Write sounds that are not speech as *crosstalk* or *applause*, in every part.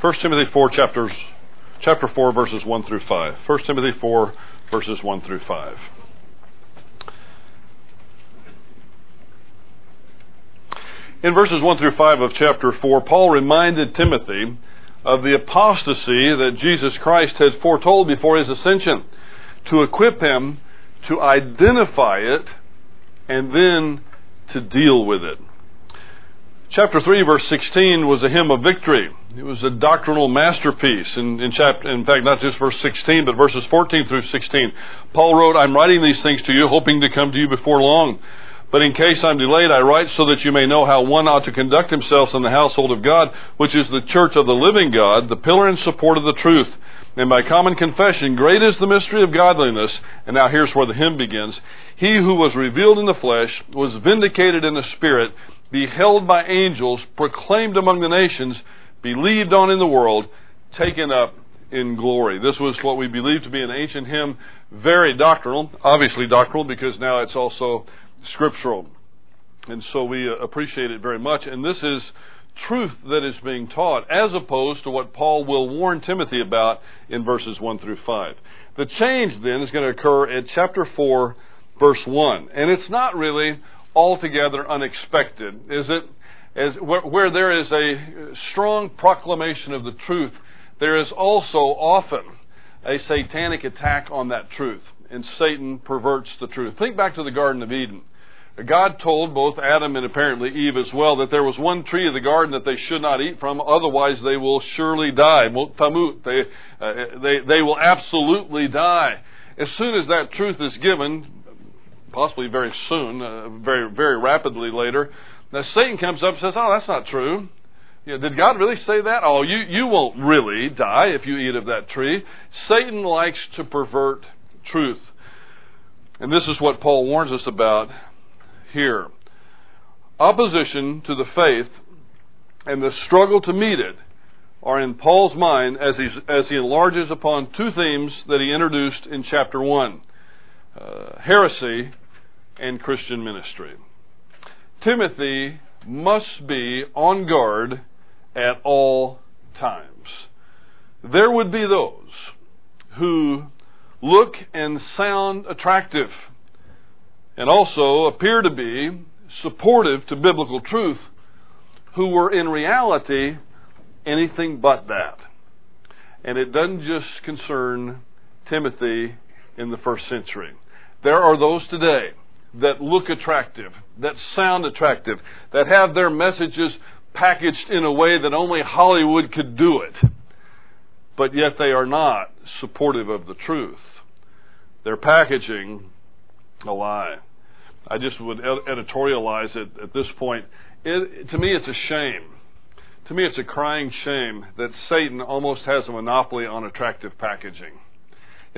1 Timothy 4 chapters chapter 4 verses 1 through 5. 1 Timothy 4 verses 1 through 5. In verses 1 through 5 of chapter 4, Paul reminded Timothy of the apostasy that Jesus Christ had foretold before his ascension to equip him to identify it and then to deal with it. Chapter 3, verse 16 was a hymn of victory. It was a doctrinal masterpiece. In, in, chapter, in fact, not just verse 16, but verses 14 through 16. Paul wrote, I'm writing these things to you, hoping to come to you before long. But in case I'm delayed, I write so that you may know how one ought to conduct himself in the household of God, which is the church of the living God, the pillar and support of the truth. And by common confession, great is the mystery of godliness. And now here's where the hymn begins. He who was revealed in the flesh was vindicated in the spirit, beheld by angels, proclaimed among the nations, believed on in the world, taken up in glory. This was what we believe to be an ancient hymn, very doctrinal, obviously doctrinal because now it's also scriptural. And so we uh, appreciate it very much. And this is truth that is being taught, as opposed to what Paul will warn Timothy about in verses 1 through 5. The change then is going to occur at chapter 4, verse 1. And it's not really altogether unexpected, is it? As, where, where there is a strong proclamation of the truth, there is also often a satanic attack on that truth and Satan perverts the truth. Think back to the Garden of Eden. God told both Adam and apparently Eve as well that there was one tree of the garden that they should not eat from, otherwise they will surely die. Tamut, they, uh, they, they will absolutely die. As soon as that truth is given, possibly very soon, uh, very, very rapidly later, now Satan comes up and says, oh, that's not true. You know, did God really say that? Oh, you, you won't really die if you eat of that tree. Satan likes to pervert truth. And this is what Paul warns us about here. Opposition to the faith and the struggle to meet it are in Paul's mind as, as he enlarges upon two themes that he introduced in chapter 1 uh, heresy and Christian ministry. Timothy must be on guard at all times. There would be those who look and sound attractive and also appear to be supportive to biblical truth who were in reality anything but that. And it doesn't just concern Timothy in the first century. There are those today that look attractive, that sound attractive, that have their messages packaged in a way that only Hollywood could do it but yet they are not supportive of the truth. They're packaging a lie. I just would editorialize it at this point. It, to me, it's a shame. To me, it's a crying shame that Satan almost has a monopoly on attractive packaging.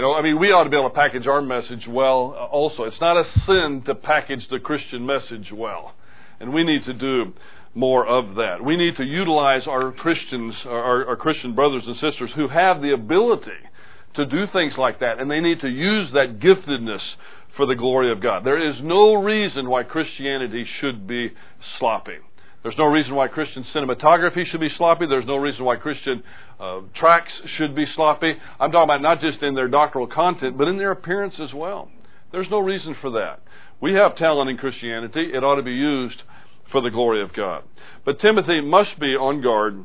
You know, I mean, we ought to be able to package our message well uh, also. It's not a sin to package the Christian message well. And we need to do more of that. We need to utilize our Christians, our, our Christian brothers and sisters who have the ability to do things like that, and they need to use that giftedness for the glory of God. There is no reason why Christianity should be sloppy. There's no reason why Christian cinematography should be sloppy. There's no reason why Christian uh, tracks should be sloppy. I'm talking about not just in their doctrinal content, but in their appearance as well. There's no reason for that. We have talent in Christianity. It ought to be used for the glory of God. But Timothy must be on guard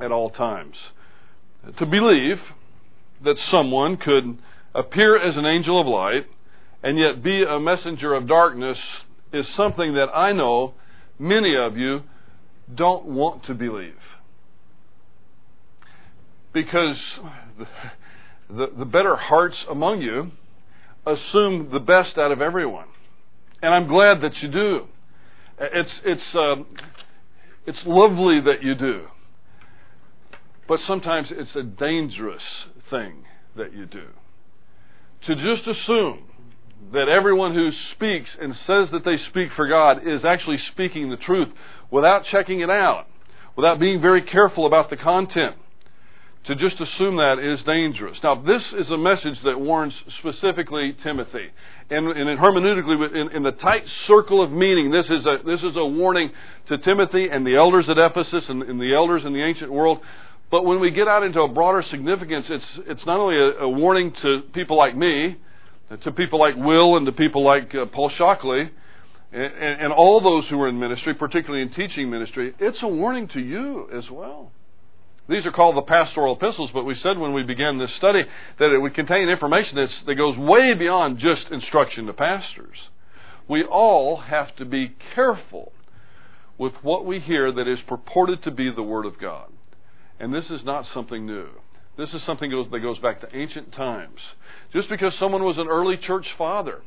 at all times. To believe that someone could appear as an angel of light and yet be a messenger of darkness is something that I know many of you don't want to believe. Because the, the, better hearts among you assume the best out of everyone. And I'm glad that you do. It's, it's, um, it's lovely that you do. But sometimes it's a dangerous thing that you do. To just assume that everyone who speaks and says that they speak for God is actually speaking the truth without checking it out, without being very careful about the content. To just assume that is dangerous. Now, this is a message that warns specifically Timothy. And, and hermeneutically, in, in, the tight circle of meaning, this is, a, this is a warning to Timothy and the elders at Ephesus and, and the elders in the ancient world. But when we get out into a broader significance, it's, it's not only a, a warning to people like me, to people like Will and to people like uh, Paul Shockley, and, and all those who are in ministry, particularly in teaching ministry, it's a warning to you as well. These are called the pastoral epistles, but we said when we began this study that it would contain information that's, that goes way beyond just instruction to pastors. We all have to be careful with what we hear that is purported to be the Word of God. And this is not something new. This is something that goes back to ancient times. Just because someone was an early church father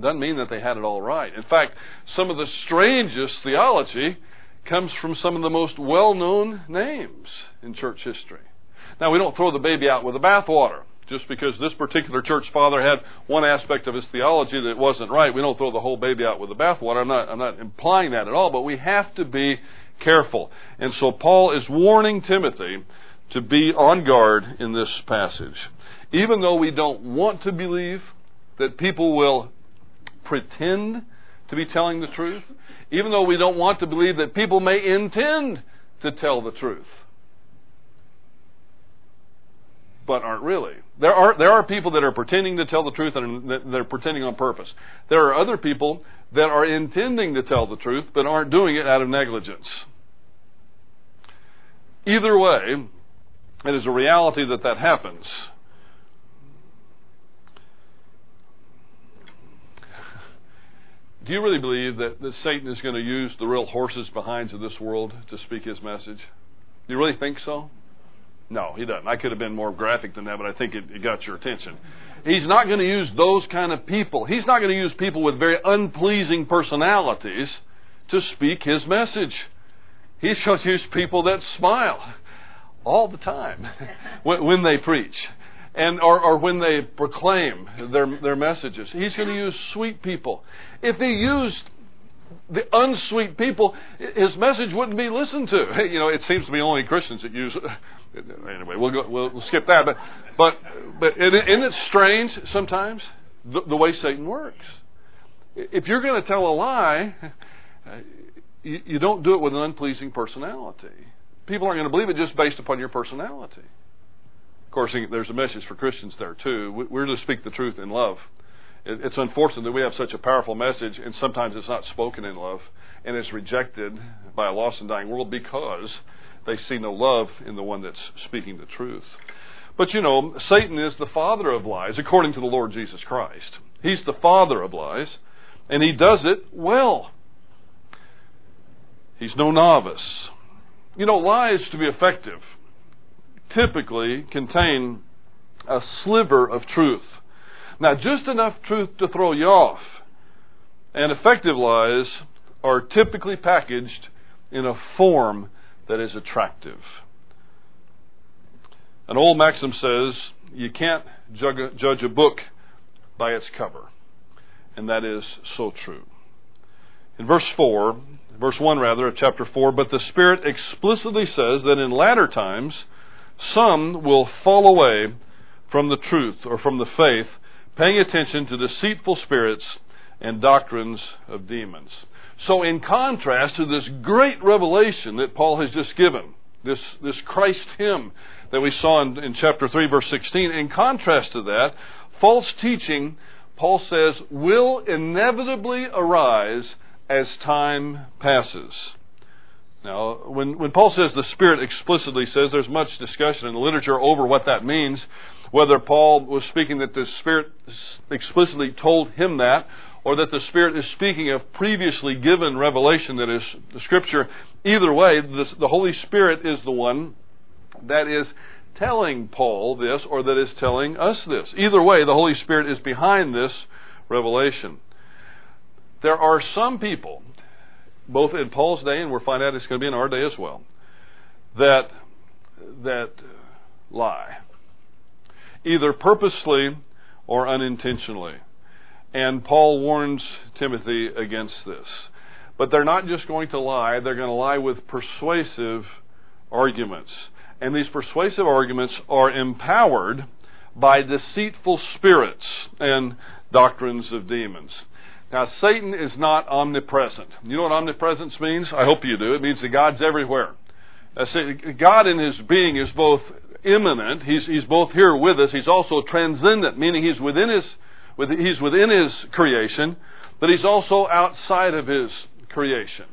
doesn't mean that they had it all right. In fact, some of the strangest theology comes from some of the most well known names in church history. Now, we don't throw the baby out with the bathwater. Just because this particular church father had one aspect of his theology that wasn't right, we don't throw the whole baby out with the bathwater. I'm not, I'm not implying that at all, but we have to be careful. And so Paul is warning Timothy to be on guard in this passage. Even though we don't want to believe that people will pretend to be telling the truth, even though we don't want to believe that people may intend to tell the truth, but aren't really. There are there are people that are pretending to tell the truth and they're pretending on purpose. There are other people that are intending to tell the truth but aren't doing it out of negligence. Either way, it is a reality that that happens. Do you really believe that, that Satan is going to use the real horses behinds of this world to speak his message? Do you really think so? No, he doesn't. I could have been more graphic than that, but I think it, it got your attention. He's not going to use those kind of people. He's not going to use people with very unpleasing personalities to speak his message. He's going to use people that smile all the time *laughs* when, when they preach and or, or when they proclaim their their messages. He's going to use sweet people. If he used the unsweet people, his message wouldn't be listened to. *laughs* You know, it seems to be only Christians that use. *laughs* Anyway, we'll go, we'll, skip that. But but but isn't it strange sometimes the, the way Satan works? If you're going to tell a lie, *laughs* you, you don't do it with an unpleasing personality. People aren't going to believe it just based upon your personality. Course, there's a message for Christians there too. We're to speak the truth in love. It's unfortunate that we have such a powerful message, and sometimes it's not spoken in love, and it's rejected by a lost and dying world because they see no love in the one that's speaking the truth. But you know, Satan is the father of lies, according to the Lord Jesus Christ. He's the father of lies, and he does it well. He's no novice. You know, lies to be effective typically contain a sliver of truth. Now, just enough truth to throw you off. And effective lies are typically packaged in a form that is attractive. An old maxim says, you can't judge a book by its cover. And that is so true. In verse 4, verse 1 rather, of chapter 4, but the Spirit explicitly says that in latter times some will fall away from the truth or from the faith, paying attention to deceitful spirits and doctrines of demons. So, in contrast to this great revelation that Paul has just given, this, this Christ hymn that we saw in, in chapter 3, verse 16, in contrast to that, false teaching, Paul says, will inevitably arise as time passes. Now, when, when Paul says the Spirit explicitly says, there's much discussion in the literature over what that means, whether Paul was speaking that the Spirit explicitly told him that, or that the Spirit is speaking of previously given revelation that is the Scripture. Either way, the, the Holy Spirit is the one that is telling Paul this, or that is telling us this. Either way, the Holy Spirit is behind this revelation. There are some people, both in Paul's day and we'll find out it's going to be in our day as well, that that lie, either purposely or unintentionally. And Paul warns Timothy against this. But they're not just going to lie, they're going to lie with persuasive arguments. And these persuasive arguments are empowered by deceitful spirits and doctrines of demons. Now, Satan is not omnipresent. You know what omnipresence means? I hope you do. It means that God's everywhere. Uh, God in His being is both immanent. He's, he's both here with us. He's also transcendent, meaning He's within His, He's within His creation, but He's also outside of His creation.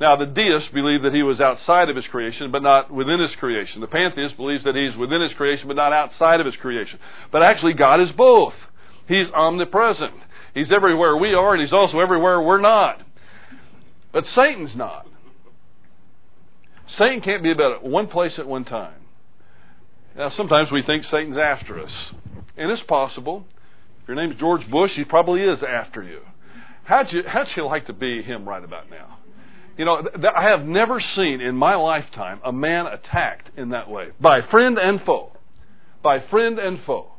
Now, the deists believe that he was outside of his creation, but not within his creation. The pantheist believes that he's within his creation, but not outside of his creation. But actually, God is both. He's omnipresent. He's everywhere we are, and he's also everywhere we're not. But Satan's not. Satan can't be about one place at one time. Now, sometimes we think Satan's after us. And it's possible. If your name's George Bush, he probably is after you. How'd you, how'd you like to be him right about now? You know, th- I have never seen in my lifetime a man attacked in that way by friend and foe. By friend and foe.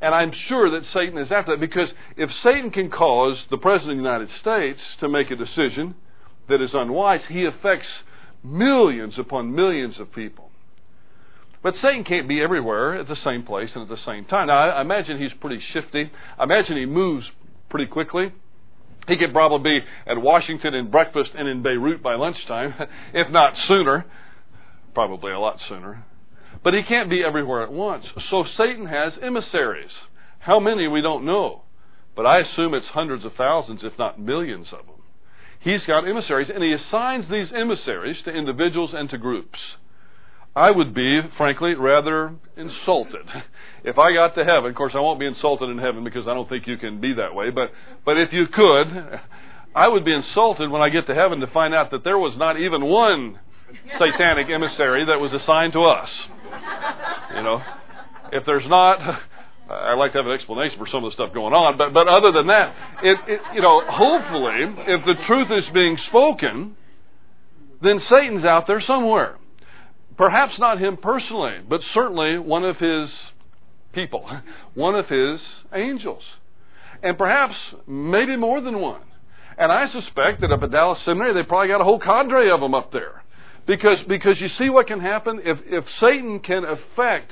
And I'm sure that Satan is after that because if Satan can cause the President of the United States to make a decision that is unwise, he affects millions upon millions of people. But Satan can't be everywhere at the same place and at the same time. Now, I imagine he's pretty shifty. I imagine he moves pretty quickly. He could probably be at Washington in breakfast and in Beirut by lunchtime, *laughs* if not sooner. Probably a lot sooner. But he can't be everywhere at once. So Satan has emissaries. How many we don't know. But I assume it's hundreds of thousands, if not millions of them. He's got emissaries, and he assigns these emissaries to individuals and to groups. I would be, frankly, rather insulted *laughs* if I got to heaven. Of course, I won't be insulted in heaven because I don't think you can be that way. But, but if you could, *laughs* I would be insulted when I get to heaven to find out that there was not even one satanic emissary that was assigned to us. You know, if there's not, I'd like to have an explanation for some of the stuff going on. But but other than that, it, it you know, hopefully, if the truth is being spoken, then Satan's out there somewhere. Perhaps not him personally, but certainly one of his people, one of his angels, and perhaps maybe more than one. And I suspect that up at Dallas Seminary, they probably got a whole cadre of them up there. Because, because you see what can happen? If, if Satan can affect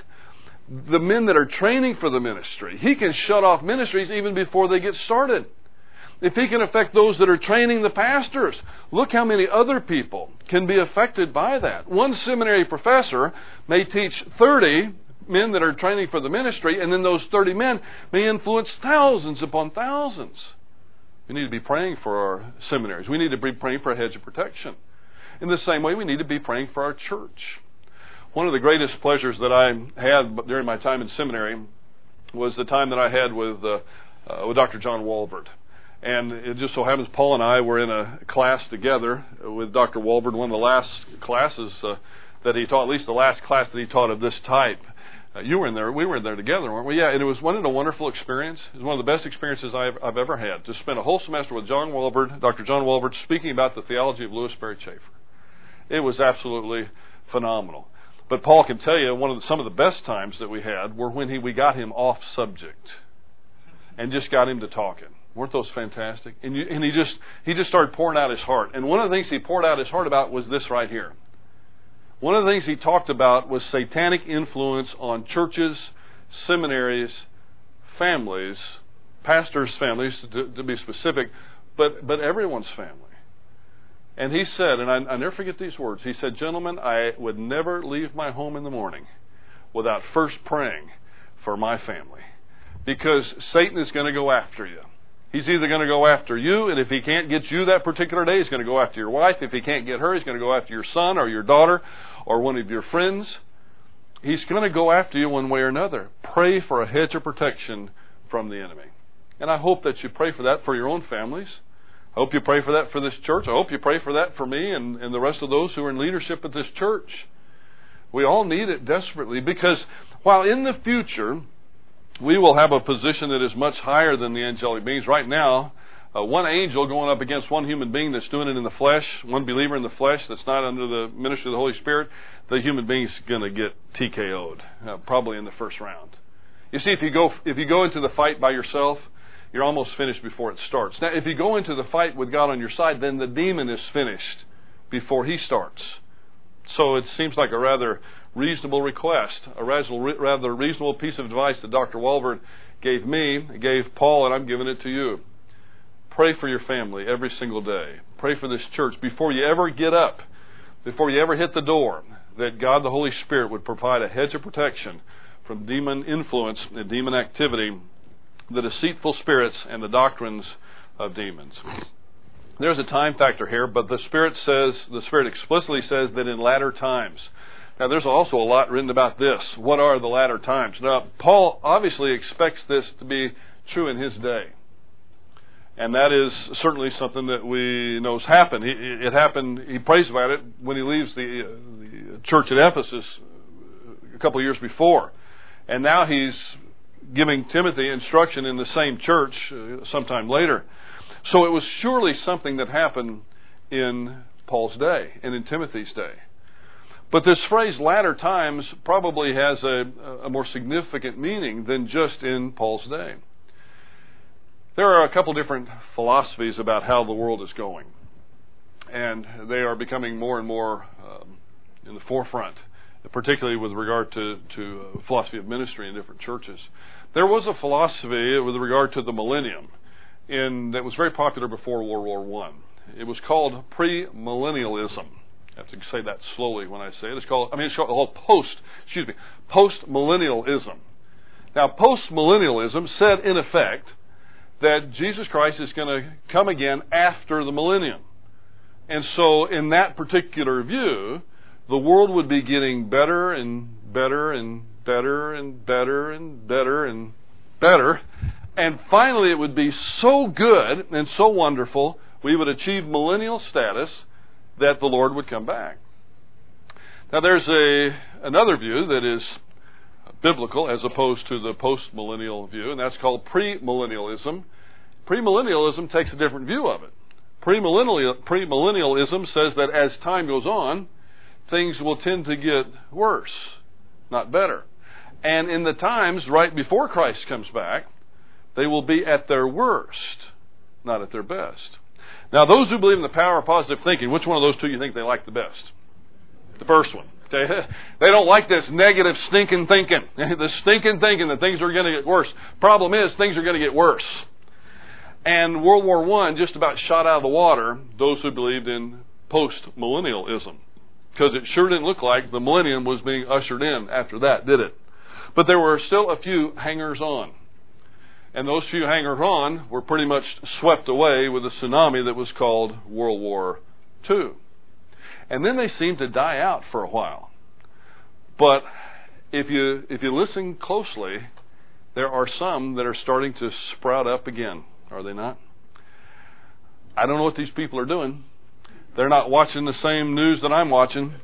the men that are training for the ministry, he can shut off ministries even before they get started. If he can affect those that are training the pastors, look how many other people can be affected by that. One seminary professor may teach 30 men that are training for the ministry, and then those 30 men may influence thousands upon thousands. We need to be praying for our seminaries. We need to be praying for a hedge of protection. In the same way, we need to be praying for our church. One of the greatest pleasures that I had during my time in seminary was the time that I had with, uh, uh, with Dr. John Walvoord. And it just so happens Paul and I were in a class together with Dr. Walvoord, one of the last classes uh, that he taught, at least the last class that he taught of this type. Uh, you were in there. We were in there together, weren't we? Yeah, and it was one of a wonderful experience? It was one of the best experiences I've, I've ever had to spend a whole semester with John Walvoord, Dr. John Walvoord, speaking about the theology of Lewis Sperry Chafer. It was absolutely phenomenal. But Paul can tell you one of the, some of the best times that we had were when he we got him off subject and just got him to talking. Weren't those fantastic? And, you, and he just he just started pouring out his heart. And one of the things he poured out his heart about was this right here. One of the things he talked about was satanic influence on churches, seminaries, families, pastors' families to, to be specific, but but everyone's family. And he said, and I, I never forget these words. He said, "Gentlemen, I would never leave my home in the morning without first praying for my family, because Satan is going to go after you." He's either going to go after you, and if he can't get you that particular day, he's going to go after your wife. If he can't get her, he's going to go after your son or your daughter or one of your friends. He's going to go after you one way or another. Pray for a hedge of protection from the enemy. And I hope that you pray for that for your own families. I hope you pray for that for this church. I hope you pray for that for me and, and the rest of those who are in leadership at this church. We all need it desperately because while in the future we will have a position that is much higher than the angelic beings. Right now, uh, one angel going up against one human being that's doing it in the flesh, one believer in the flesh that's not under the ministry of the Holy Spirit, the human being's going to get TKO'd, uh, probably in the first round. You see, if you go if you go into the fight by yourself, you're almost finished before it starts. Now, if you go into the fight with God on your side, then the demon is finished before he starts. So it seems like a rather reasonable request, a rather reasonable piece of advice that Dr. Walvoord gave me, gave Paul, and I'm giving it to you. Pray for your family every single day. Pray for this church before you ever get up, before you ever hit the door. that God the Holy Spirit would provide a hedge of protection from demon influence and demon activity, the deceitful spirits, and the doctrines of demons. There's a time factor here, but the Spirit says, the Spirit explicitly says that in latter times. Now, there's also a lot written about this. What are the latter times? Now, Paul obviously expects this to be true in his day. And that is certainly something that we knows happened. It happened. He prays about it when he leaves the, the church at Ephesus a couple of years before, and now he's giving Timothy instruction in the same church uh, sometime later. So it was surely something that happened in Paul's day and in Timothy's day. But this phrase latter times probably has a, a more significant meaning than just in Paul's day. There are a couple different philosophies about how the world is going, and they are becoming more and more um, in the forefront, particularly with regard to, to uh, philosophy of ministry in different churches. There was a philosophy with regard to the millennium in, that was very popular before World War One. It was called premillennialism. I have to say that slowly when I say it. It's called, I mean, it's called post, excuse me, post-millennialism. Now, post-millennialism said, in effect, that Jesus Christ is going to come again after the millennium. And so, in that particular view, the world would be getting better and better and better and better and better and better. And finally, it would be so good and so wonderful, we would achieve millennial status that the Lord would come back. Now, there's a another view that is biblical as opposed to the postmillennial view, and that's called premillennialism. Premillennialism takes a different view of it. Premillennialism says that as time goes on, things will tend to get worse, not better. And in the times right before Christ comes back, they will be at their worst, not at their best. Now, those who believe in the power of positive thinking, which one of those two you think they like the best? The first one. Okay? *laughs* They don't like this negative stinking thinking. *laughs* the stinking thinking that things are going to get worse. Problem is, things are going to get worse. And World War One just about shot out of the water those who believed in post-millennialism. Because it sure didn't look like the millennium was being ushered in after that, did it? But there were still a few hangers on. And those few hangers on were pretty much swept away with a tsunami that was called World War II. And then they seemed to die out for a while. But if you if you listen closely, there are some that are starting to sprout up again, are they not? I don't know what these people are doing. They're not watching the same news that I'm watching.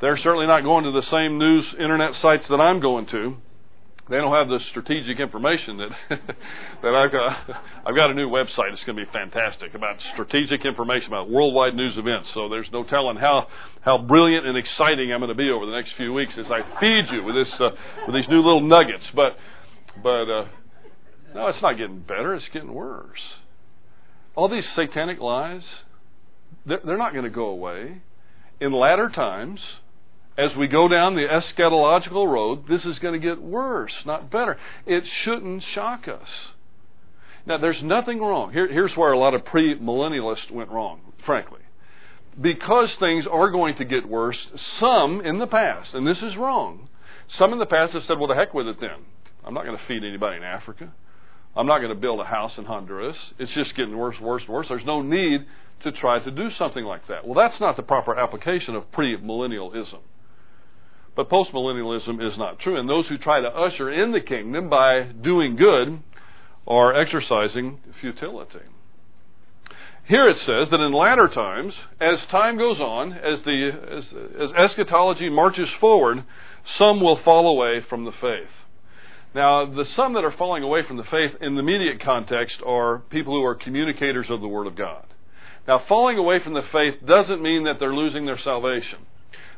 They're certainly not going to the same news internet sites that I'm going to they don't have the strategic information that *laughs* that I've got. I've got a new website. It's going to be fantastic about strategic information about worldwide news events. So there's no telling how how brilliant and exciting I'm going to be over the next few weeks as I feed you with this uh, with these new little nuggets. But but uh, no, it's not getting better. It's getting worse. All these satanic lies, they're, not going to go away. In latter times, as we go down the eschatological road, this is going to get worse, not better. It shouldn't shock us. Now, there's nothing wrong. Here, here's where a lot of premillennialists went wrong, frankly. Because things are going to get worse, some in the past, and this is wrong, some in the past have said, well, the heck with it then. I'm not going to feed anybody in Africa. I'm not going to build a house in Honduras. It's just getting worse, worse, worse. There's no need to try to do something like that. Well, that's not the proper application of premillennialism. But postmillennialism is not true. And those who try to usher in the kingdom by doing good are exercising futility. Here it says that in latter times, as time goes on, as the as, as eschatology marches forward, some will fall away from the faith. Now, the some that are falling away from the faith in the immediate context are people who are communicators of the Word of God. Now, falling away from the faith doesn't mean that they're losing their salvation.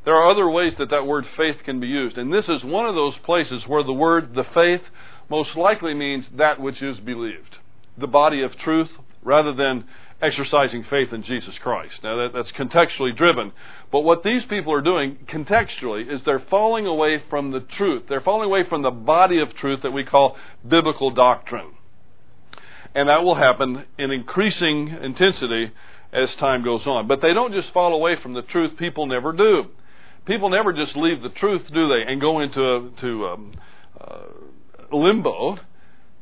There are other ways that that word faith can be used. And this is one of those places where the word, the faith, most likely means that which is believed. The body of truth, rather than exercising faith in Jesus Christ. Now, that, that's contextually driven. But what these people are doing contextually is they're falling away from the truth. They're falling away from the body of truth that we call biblical doctrine. And that will happen in increasing intensity as time goes on. But they don't just fall away from the truth, people never do. People never just leave the truth, do they, and go into to um, uh, limbo.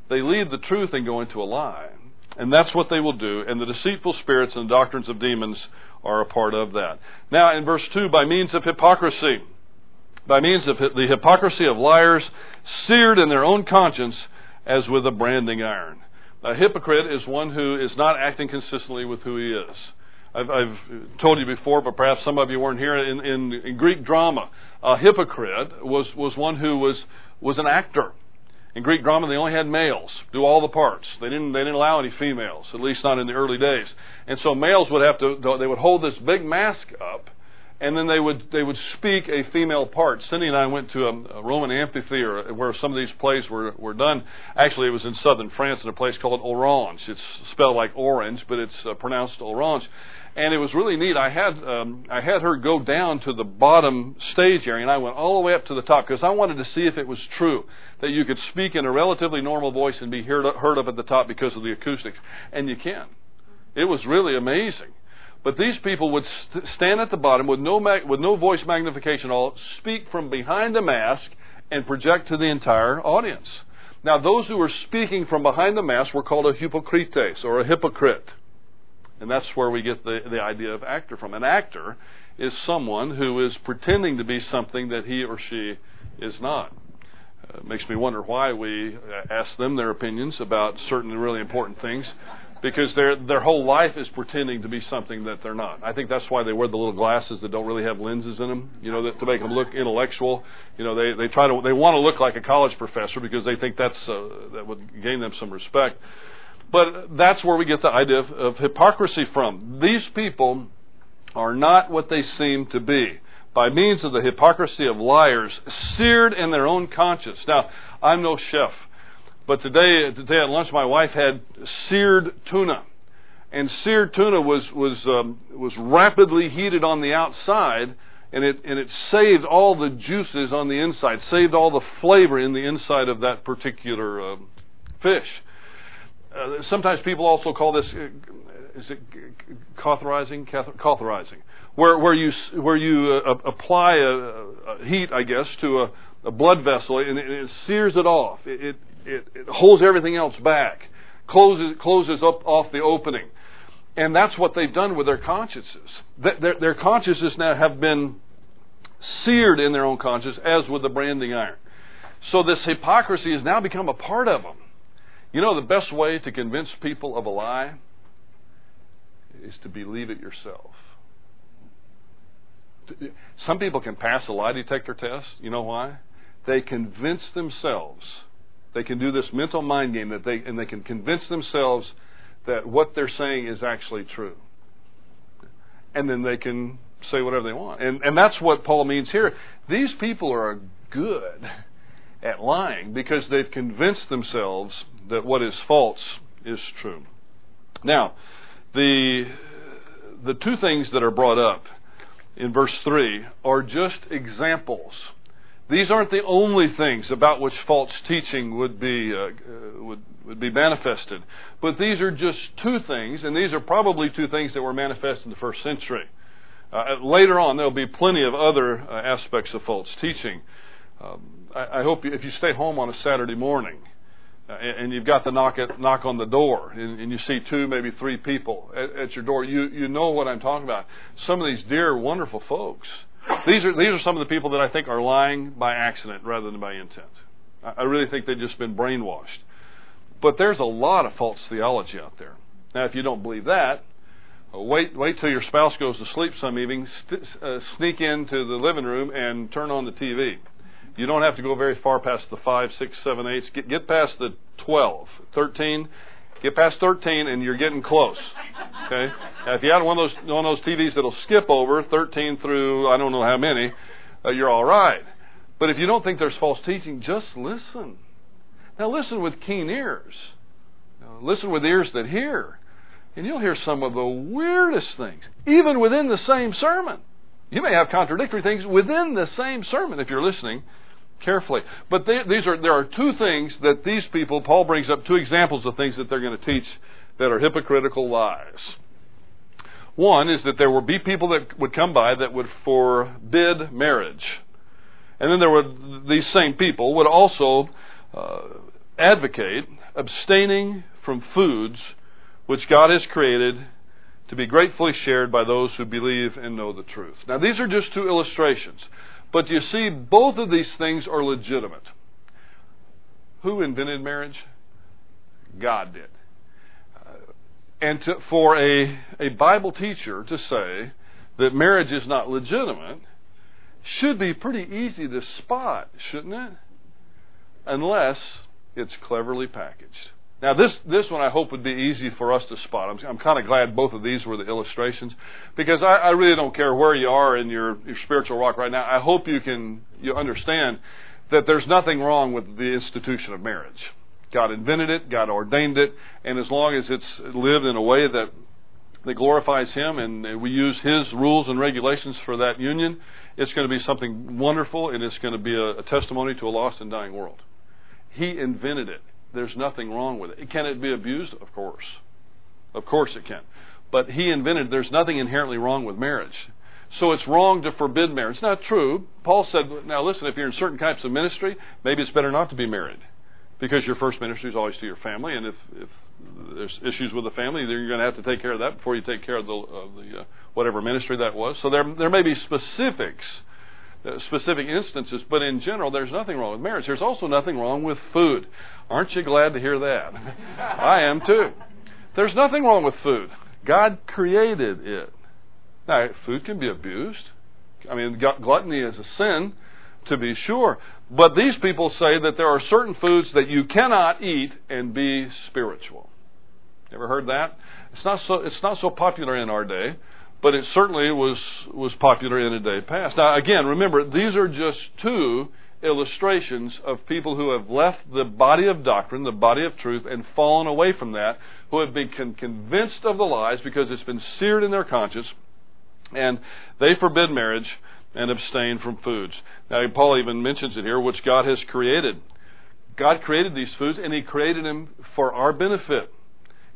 They leave the truth and go into a lie. And that's what they will do. And the deceitful spirits and doctrines of demons are a part of that. Now, in verse 2, by means of hypocrisy, by means of the hypocrisy of liars, seared in their own conscience as with a branding iron. A hypocrite is one who is not acting consistently with who he is. I've, I've told you before, but perhaps some of you weren't here. In, in, in Greek drama, a hypocrite was, was one who was, was an actor. In Greek drama, they only had males do all the parts. They didn't they didn't allow any females, at least not in the early days. And so males would have to they would hold this big mask up, and then they would they would speak a female part. Cindy and I went to a, a Roman amphitheater where some of these plays were were done. Actually, it was in southern France in a place called Orange. It's spelled like orange, but it's uh, pronounced Orange and it was really neat. I had um, I had her go down to the bottom stage area, and I went all the way up to the top because I wanted to see if it was true that you could speak in a relatively normal voice and be heard heard up at the top because of the acoustics, and you can. It was really amazing. But these people would st- stand at the bottom with no with no voice magnification at all, speak from behind the mask, and project to the entire audience. Now, those who were speaking from behind the mask were called a hypocrites or a hypocrite. And that's where we get the, the idea of actor from. An actor is someone who is pretending to be something that he or she is not. Uh, makes me wonder why we uh, ask them their opinions about certain really important things because their their whole life is pretending to be something that they're not. I think that's why they wear the little glasses that don't really have lenses in them, you know, that, to make them look intellectual. You know, they they try to they want to look like a college professor because they think that's uh, that would gain them some respect. But that's where we get the idea of, of hypocrisy from. These people are not what they seem to be by means of the hypocrisy of liars, seared in their own conscience. Now, I'm no chef, but today, today at lunch, my wife had seared tuna, and seared tuna was was um, was rapidly heated on the outside, and it and it saved all the juices on the inside, saved all the flavor in the inside of that particular uh, fish uh, sometimes people also call this uh, is it cauterizing cauterizing where where you where you uh, apply a, a, heat I guess to a, a blood vessel and it, it, sears it off. It, it it holds everything else back. Closes closes up off the opening. And that's what they've done with their consciences. Their, their consciences now have been seared in their own conscience as with the branding iron. So this hypocrisy has now become a part of them you know, the best way to convince people of a lie is to believe it yourself. Some people can pass a lie detector test. You know why? They convince themselves. They can do this mental mind game that they and they can convince themselves that what they're saying is actually true. And then they can say whatever they want. And and that's what Paul means here. These people are good at lying because they've convinced themselves that what is false is true. Now, the the two things that are brought up in verse 3 are just examples. These aren't the only things about which false teaching would be uh, uh, would would be manifested, but these are just two things, and these are probably two things that were manifest in the first century. Uh, later on, there'll be plenty of other uh, aspects of false teaching. Um, I, I, hope you, if you stay home on a Saturday morning uh, and, you've got to knock it, knock on the door, and, and you see two, maybe three people at, at, your door, you you know what I'm talking about. Some of these dear, wonderful folks. These are these are some of the people that I think are lying by accident rather than by intent. I, I really think they've just been brainwashed. But there's a lot of false theology out there. Now, if you don't believe that, wait wait till your spouse goes to sleep some evening, st- uh, sneak into the living room and turn on the TV you don't have to go very far past the 5, 6, 7, 8. Get, get past the 12, 13. Get past 13 and you're getting close. Okay? Now, if you have one of those one of those TVs that'll skip over 13 through I don't know how many, uh, you're all right. But if you don't think there's false teaching, just listen. Now listen with keen ears. Now, listen with ears that hear. And you'll hear some of the weirdest things, even within the same sermon. You may have contradictory things within the same sermon if you're listening carefully. But they, these are there are two things that these people Paul brings up two examples of things that they're going to teach that are hypocritical lies. One is that there would be people that would come by that would forbid marriage. And then there would, these same people would also uh, advocate abstaining from foods which God has created to be gratefully shared by those who believe and know the truth. Now, these are just two illustrations, but you see, both of these things are legitimate. Who invented marriage? God did. Uh, and to, for a, a Bible teacher to say that marriage is not legitimate should be pretty easy to spot, shouldn't it? Unless it's cleverly packaged. Now, this, this one I hope would be easy for us to spot. I'm, I'm kind of glad both of these were the illustrations because I, I really don't care where you are in your, your spiritual walk right now. I hope you can you understand that there's nothing wrong with the institution of marriage. God invented it, God ordained it, and as long as it's lived in a way that that glorifies Him and we use His rules and regulations for that union, it's going to be something wonderful and it's going to be a, a testimony to a lost and dying world. He invented it. There's nothing wrong with it. Can it be abused? Of course. Of course it can. But he invented there's nothing inherently wrong with marriage. So it's wrong to forbid marriage. It's not true. Paul said, now listen, if you're in certain types of ministry, maybe it's better not to be married. Because your first ministry is always to your family, and if, if there's issues with the family, then you're going to have to take care of that before you take care of the, of the uh, whatever ministry that was. So there, there may be specifics Uh, specific instances, but in general, there's nothing wrong with marriage. There's also nothing wrong with food. Aren't you glad to hear that? *laughs* I am too. There's nothing wrong with food. God created it. Now, food can be abused. I mean, gluttony is a sin, to be sure. But these people say that there are certain foods that you cannot eat and be spiritual. Ever heard that? It's not so. It's not so popular in our day but it certainly was was popular in a day past. Now, again, remember these are just two illustrations of people who have left the body of doctrine, the body of truth, and fallen away from that, who have been con- convinced of the lies because it's been seared in their conscience, and they forbid marriage and abstain from foods. Now, Paul even mentions it here, which God has created. God created these foods, and He created them for our benefit.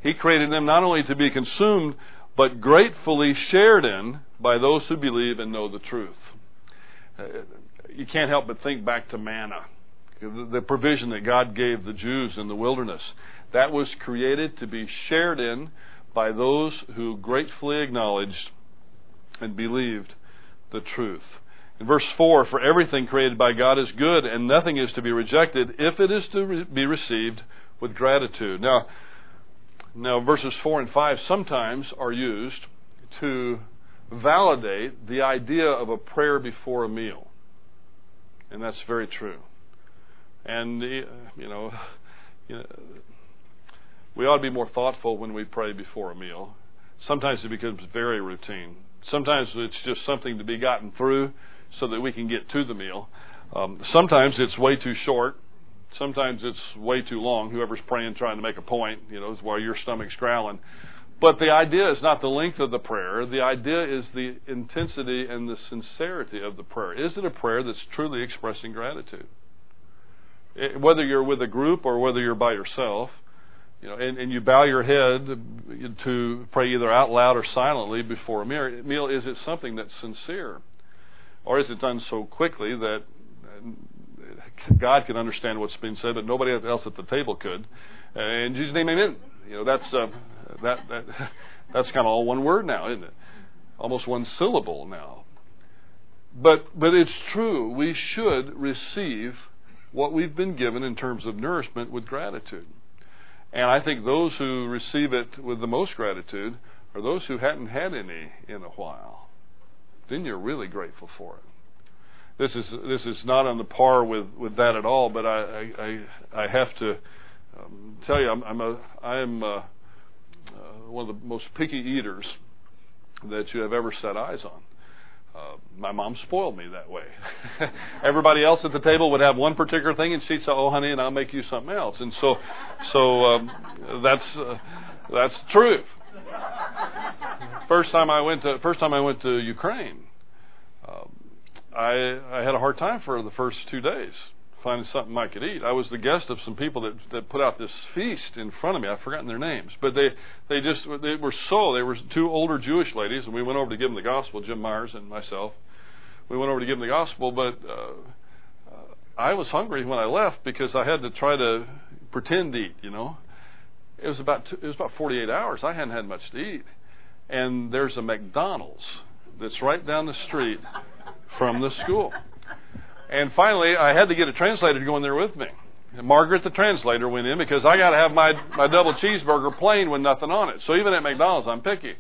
He created them not only to be consumed but gratefully shared in by those who believe and know the truth. Uh, you can't help but think back to manna, the provision that God gave the Jews in the wilderness. That was created to be shared in by those who gratefully acknowledged and believed the truth. In verse 4, for everything created by God is good, and nothing is to be rejected if it is to be received with gratitude. Now, now, verses 4 and 5 sometimes are used to validate the idea of a prayer before a meal. And that's very true. And, you know, you know, we ought to be more thoughtful when we pray before a meal. Sometimes it becomes very routine. Sometimes it's just something to be gotten through so that we can get to the meal. Um, sometimes it's way too short Sometimes it's way too long. Whoever's praying, trying to make a point, you know, while your stomach's growling. But the idea is not the length of the prayer. The idea is the intensity and the sincerity of the prayer. Is it a prayer that's truly expressing gratitude? It, whether you're with a group or whether you're by yourself, you know, and, and you bow your head to pray either out loud or silently before a meal, is it something that's sincere? Or is it done so quickly that God can understand what's being said, but nobody else at the table could. And Jesus' name, amen. You know, that's uh, that that *laughs* that's kind of all one word now, isn't it? Almost one syllable now. But but it's true. We should receive what we've been given in terms of nourishment with gratitude. And I think those who receive it with the most gratitude are those who hadn't had any in a while. Then you're really grateful for it this is this is not on the par with with that at all. But I I I have to um, tell you, I'm I'm a I am uh, uh, one of the most picky eaters that you have ever set eyes on. Uh, my mom spoiled me that way. *laughs* Everybody else at the table would have one particular thing, and she'd say, "Oh, honey," and I'll make you something else. And so, so um, that's uh, that's the truth. First time I went to first time I went to Ukraine, I I had a hard time for the first two days. finding something I could eat. I was the guest of some people that that put out this feast in front of me. I've forgotten their names, but they they just they were so they were two older Jewish ladies, and we went over to give them the gospel. Jim Myers and myself, we went over to give them the gospel, but. Uh, I was hungry when I left because I had to try to pretend to eat. You know, it was about two, it was about 48 hours. I hadn't had much to eat, and there's a McDonald's that's right down the street from the school. And finally, I had to get a translator to go in there with me. And Margaret, the translator, went in because I got to have my my double cheeseburger plain with nothing on it. So even at McDonald's, I'm picky.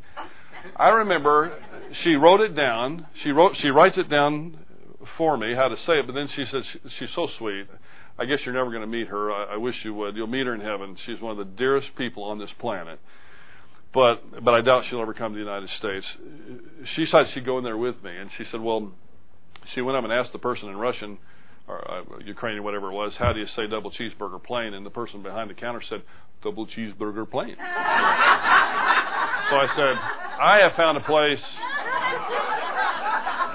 I remember she wrote it down. She wrote she writes it down for me how to say it, but then she says she's so sweet. I guess you're never going to meet her. I, I wish you would. You'll meet her in heaven. She's one of the dearest people on this planet. But but I doubt she'll ever come to the United States. She said she'd go in there with me, and she said, well, she went up and asked the person in Russian or uh, Ukrainian, whatever it was, how do you say double cheeseburger plain? And the person behind the counter said, double cheeseburger plain. *laughs* so I said, I have found a place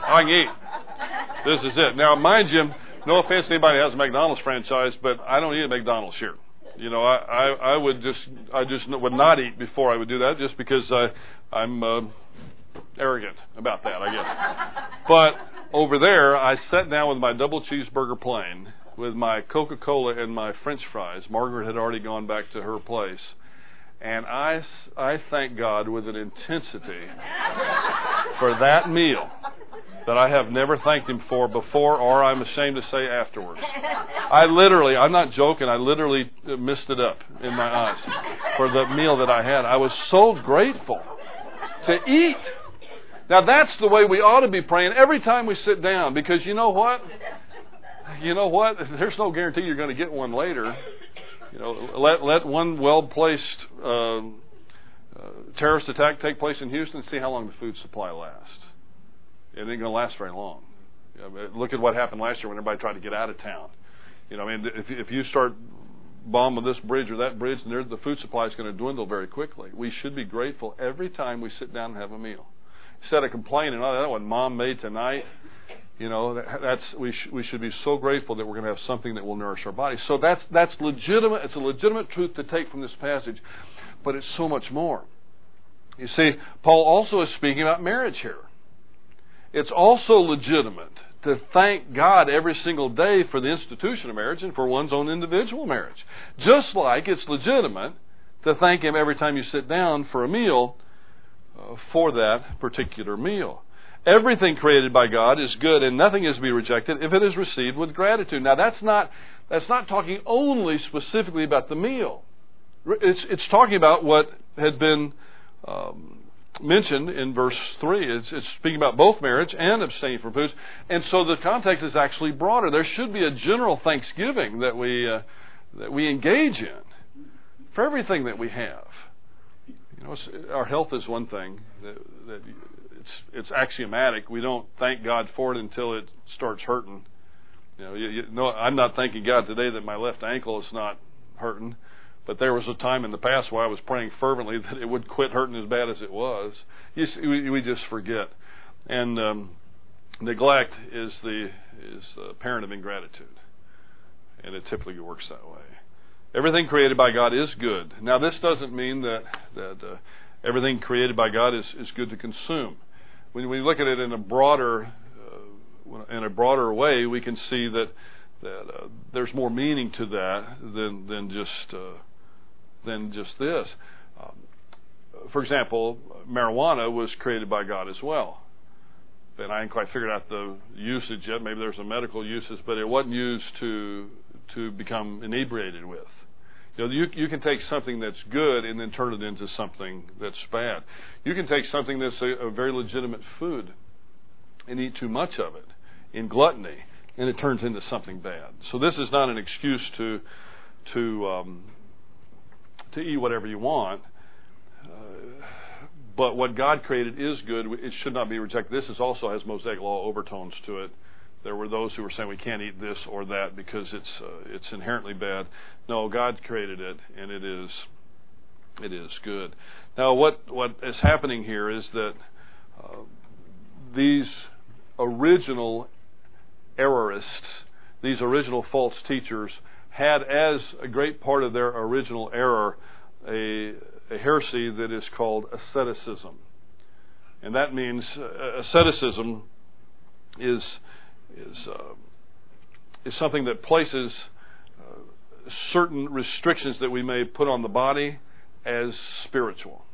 I can eat. This is it. Now, mind you, no offense to anybody who has a McDonald's franchise, but I don't eat at McDonald's here. You know, I, I I would just I just would not eat before I would do that, just because I I'm uh, arrogant about that, I guess. But over there, I sat down with my double cheeseburger plain, with my Coca Cola and my French fries. Margaret had already gone back to her place, and I I thank God with an intensity for that meal that I have never thanked him for before or I'm ashamed to say afterwards. I literally, I'm not joking, I literally uh, missed it up in my eyes for the meal that I had. I was so grateful to eat. Now that's the way we ought to be praying every time we sit down because you know what? You know what? There's no guarantee you're going to get one later. You know, let let one well placed uh, uh, terrorist attack take place in Houston. And see how long the food supply lasts it ain't going to last very long. You know, look at what happened last year when everybody tried to get out of town. You know, I mean, if, if you start bombing this bridge or that bridge, then the food supply is going to dwindle very quickly. We should be grateful every time we sit down and have a meal. Instead of complaining, oh, that what mom made tonight, you know, that's we sh- we should be so grateful that we're going to have something that will nourish our bodies. So that's that's legitimate. It's a legitimate truth to take from this passage, but it's so much more. You see, Paul also is speaking about marriage here it's also legitimate to thank God every single day for the institution of marriage and for one's own individual marriage. Just like it's legitimate to thank Him every time you sit down for a meal for that particular meal. Everything created by God is good and nothing is to be rejected if it is received with gratitude. Now that's not that's not talking only specifically about the meal. It's it's talking about what had been um, mentioned in verse 3. It's, it's, speaking about both marriage and abstaining from foods. And so the context is actually broader. There should be a general thanksgiving that we, uh, that we engage in for everything that we have. You know, our health is one thing that, that it's, it's axiomatic. We don't thank God for it until it starts hurting. You know, you, you, I'm not thanking God today that my left ankle is not hurting but there was a time in the past where I was praying fervently *laughs* that it would quit hurting as bad as it was. You see, we, we just forget, and um, neglect is the is the parent of ingratitude, and it typically works that way. Everything created by God is good. Now, this doesn't mean that that uh, everything created by God is is good to consume. When we look at it in a broader uh, in a broader way, we can see that that uh, there's more meaning to that than than just uh, than just this. Um, for example, marijuana was created by God as well. And I hadn't quite figured out the usage yet. Maybe there's a medical uses, but it wasn't used to to become inebriated with. You know, you, you can take something that's good and then turn it into something that's bad. You can take something that's a, a very legitimate food and eat too much of it in gluttony, and it turns into something bad. So this is not an excuse to to um, to eat whatever you want. Uh, but what God created is good. It should not be rejected. This is also has Mosaic law overtones to it. There were those who were saying we can't eat this or that because it's uh, it's inherently bad. No, God created it, and it is it is good. Now, what what is happening here is that uh, these original errorists these original false teachers had as a great part of their original error a, a heresy that is called asceticism. And that means uh, asceticism is, is, uh, is something that places uh, certain restrictions that we may put on the body as spiritual.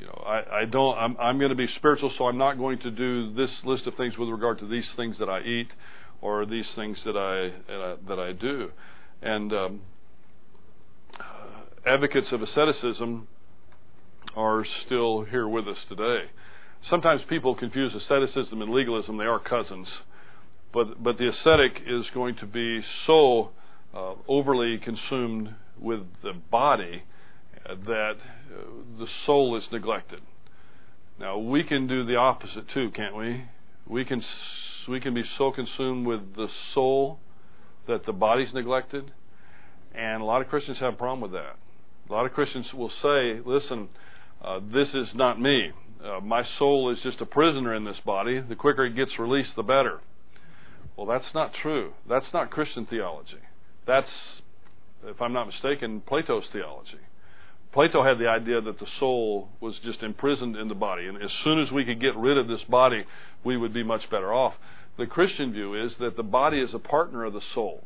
You know, I, I don't. I'm, I'm going to be spiritual, so I'm not going to do this list of things with regard to these things that I eat, or these things that I I, that I do. And um, uh, advocates of asceticism are still here with us today. Sometimes people confuse asceticism and legalism; they are cousins. But but the ascetic is going to be so uh, overly consumed with the body that uh, the soul is neglected. Now we can do the opposite too, can't we? We can we can be so consumed with the soul that the body's neglected, and a lot of Christians have a problem with that. A lot of Christians will say, "Listen, uh, this is not me. Uh, my soul is just a prisoner in this body. The quicker it gets released, the better." Well, that's not true. That's not Christian theology. That's, if I'm not mistaken, Plato's theology. Plato had the idea that the soul was just imprisoned in the body, and as soon as we could get rid of this body, we would be much better off. The Christian view is that the body is a partner of the soul.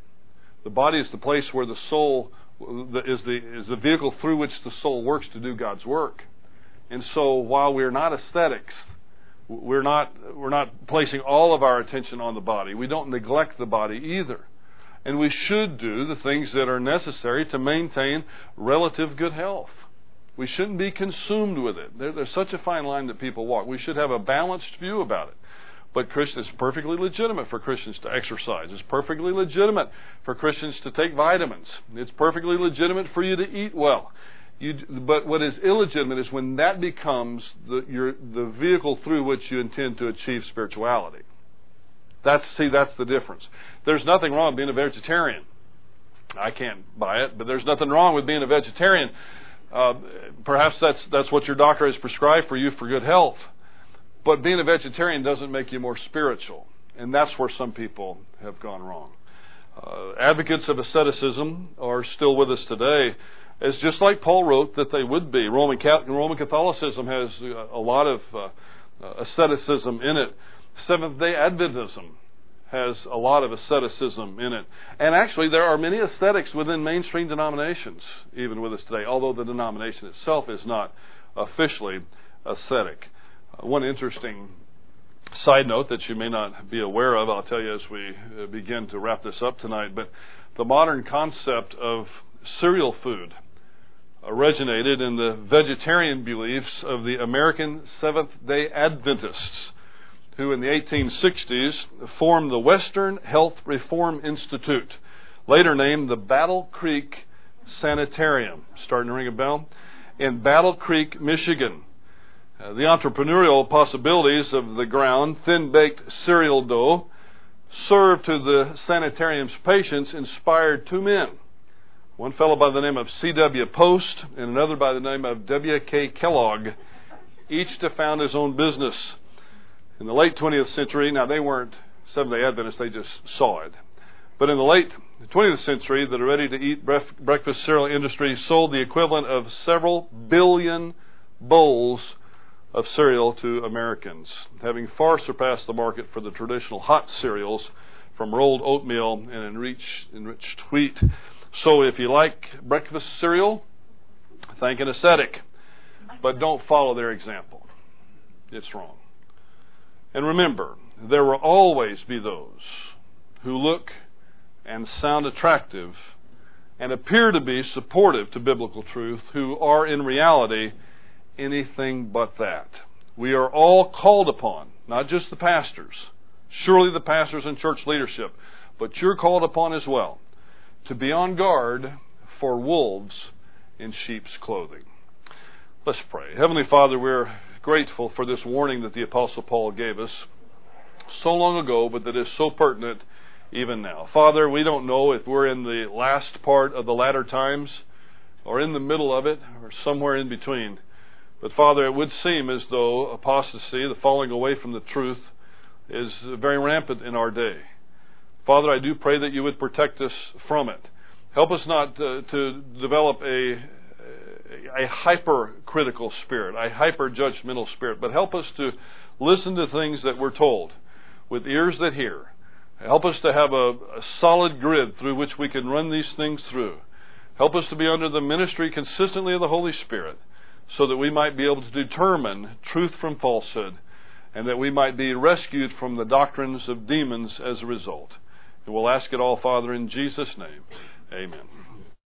The body is the place where the soul is the is the vehicle through which the soul works to do God's work. And so, while we're not ascetics, we're not we're not placing all of our attention on the body. We don't neglect the body either and we should do the things that are necessary to maintain relative good health. We shouldn't be consumed with it. There, there's such a fine line that people walk. We should have a balanced view about it. But Christians, it's perfectly legitimate for Christians to exercise. It's perfectly legitimate for Christians to take vitamins. It's perfectly legitimate for you to eat well. You, but what is illegitimate is when that becomes the, your, the vehicle through which you intend to achieve spirituality. That's see, that's the difference. There's nothing wrong with being a vegetarian. I can't buy it, but there's nothing wrong with being a vegetarian. Uh, perhaps that's that's what your doctor has prescribed for you for good health. But being a vegetarian doesn't make you more spiritual, and that's where some people have gone wrong. Uh, advocates of asceticism are still with us today, as just like Paul wrote that they would be. Roman Roman Catholicism has a lot of uh, asceticism in it. Seventh day Adventism has a lot of asceticism in it. And actually, there are many ascetics within mainstream denominations, even with us today, although the denomination itself is not officially ascetic. Uh, one interesting side note that you may not be aware of, I'll tell you as we uh, begin to wrap this up tonight, but the modern concept of cereal food originated in the vegetarian beliefs of the American Seventh day Adventists who in the 1860s formed the Western Health Reform Institute, later named the Battle Creek Sanitarium. Starting to ring a bell? In Battle Creek, Michigan. Uh, the entrepreneurial possibilities of the ground, thin baked cereal dough, served to the sanitarium's patients inspired two men. One fellow by the name of C.W. Post and another by the name of W.K. Kellogg, each to found his own business. In the late 20th century, now they weren't Seventh day Adventists, they just saw it. But in the late 20th century, the ready to eat breakfast cereal industry sold the equivalent of several billion bowls of cereal to Americans, having far surpassed the market for the traditional hot cereals from rolled oatmeal and enriched, enriched wheat. So if you like breakfast cereal, thank an ascetic, but don't follow their example. It's wrong. And remember, there will always be those who look and sound attractive and appear to be supportive to biblical truth who are in reality anything but that. We are all called upon, not just the pastors, surely the pastors and church leadership, but you're called upon as well to be on guard for wolves in sheep's clothing. Let's pray. Heavenly Father, we're grateful for this warning that the Apostle Paul gave us so long ago, but that is so pertinent even now. Father, we don't know if we're in the last part of the latter times or in the middle of it or somewhere in between. But Father, it would seem as though apostasy, the falling away from the truth, is very rampant in our day. Father, I do pray that you would protect us from it. Help us not to, to develop a, a hypercritical spirit, a hyper judgmental spirit, but help us to listen to things that we're told with ears that hear. Help us to have a, a solid grid through which we can run these things through. Help us to be under the ministry consistently of the Holy Spirit so that we might be able to determine truth from falsehood and that we might be rescued from the doctrines of demons as a result. We'll ask it all, Father, in Jesus' name. Amen.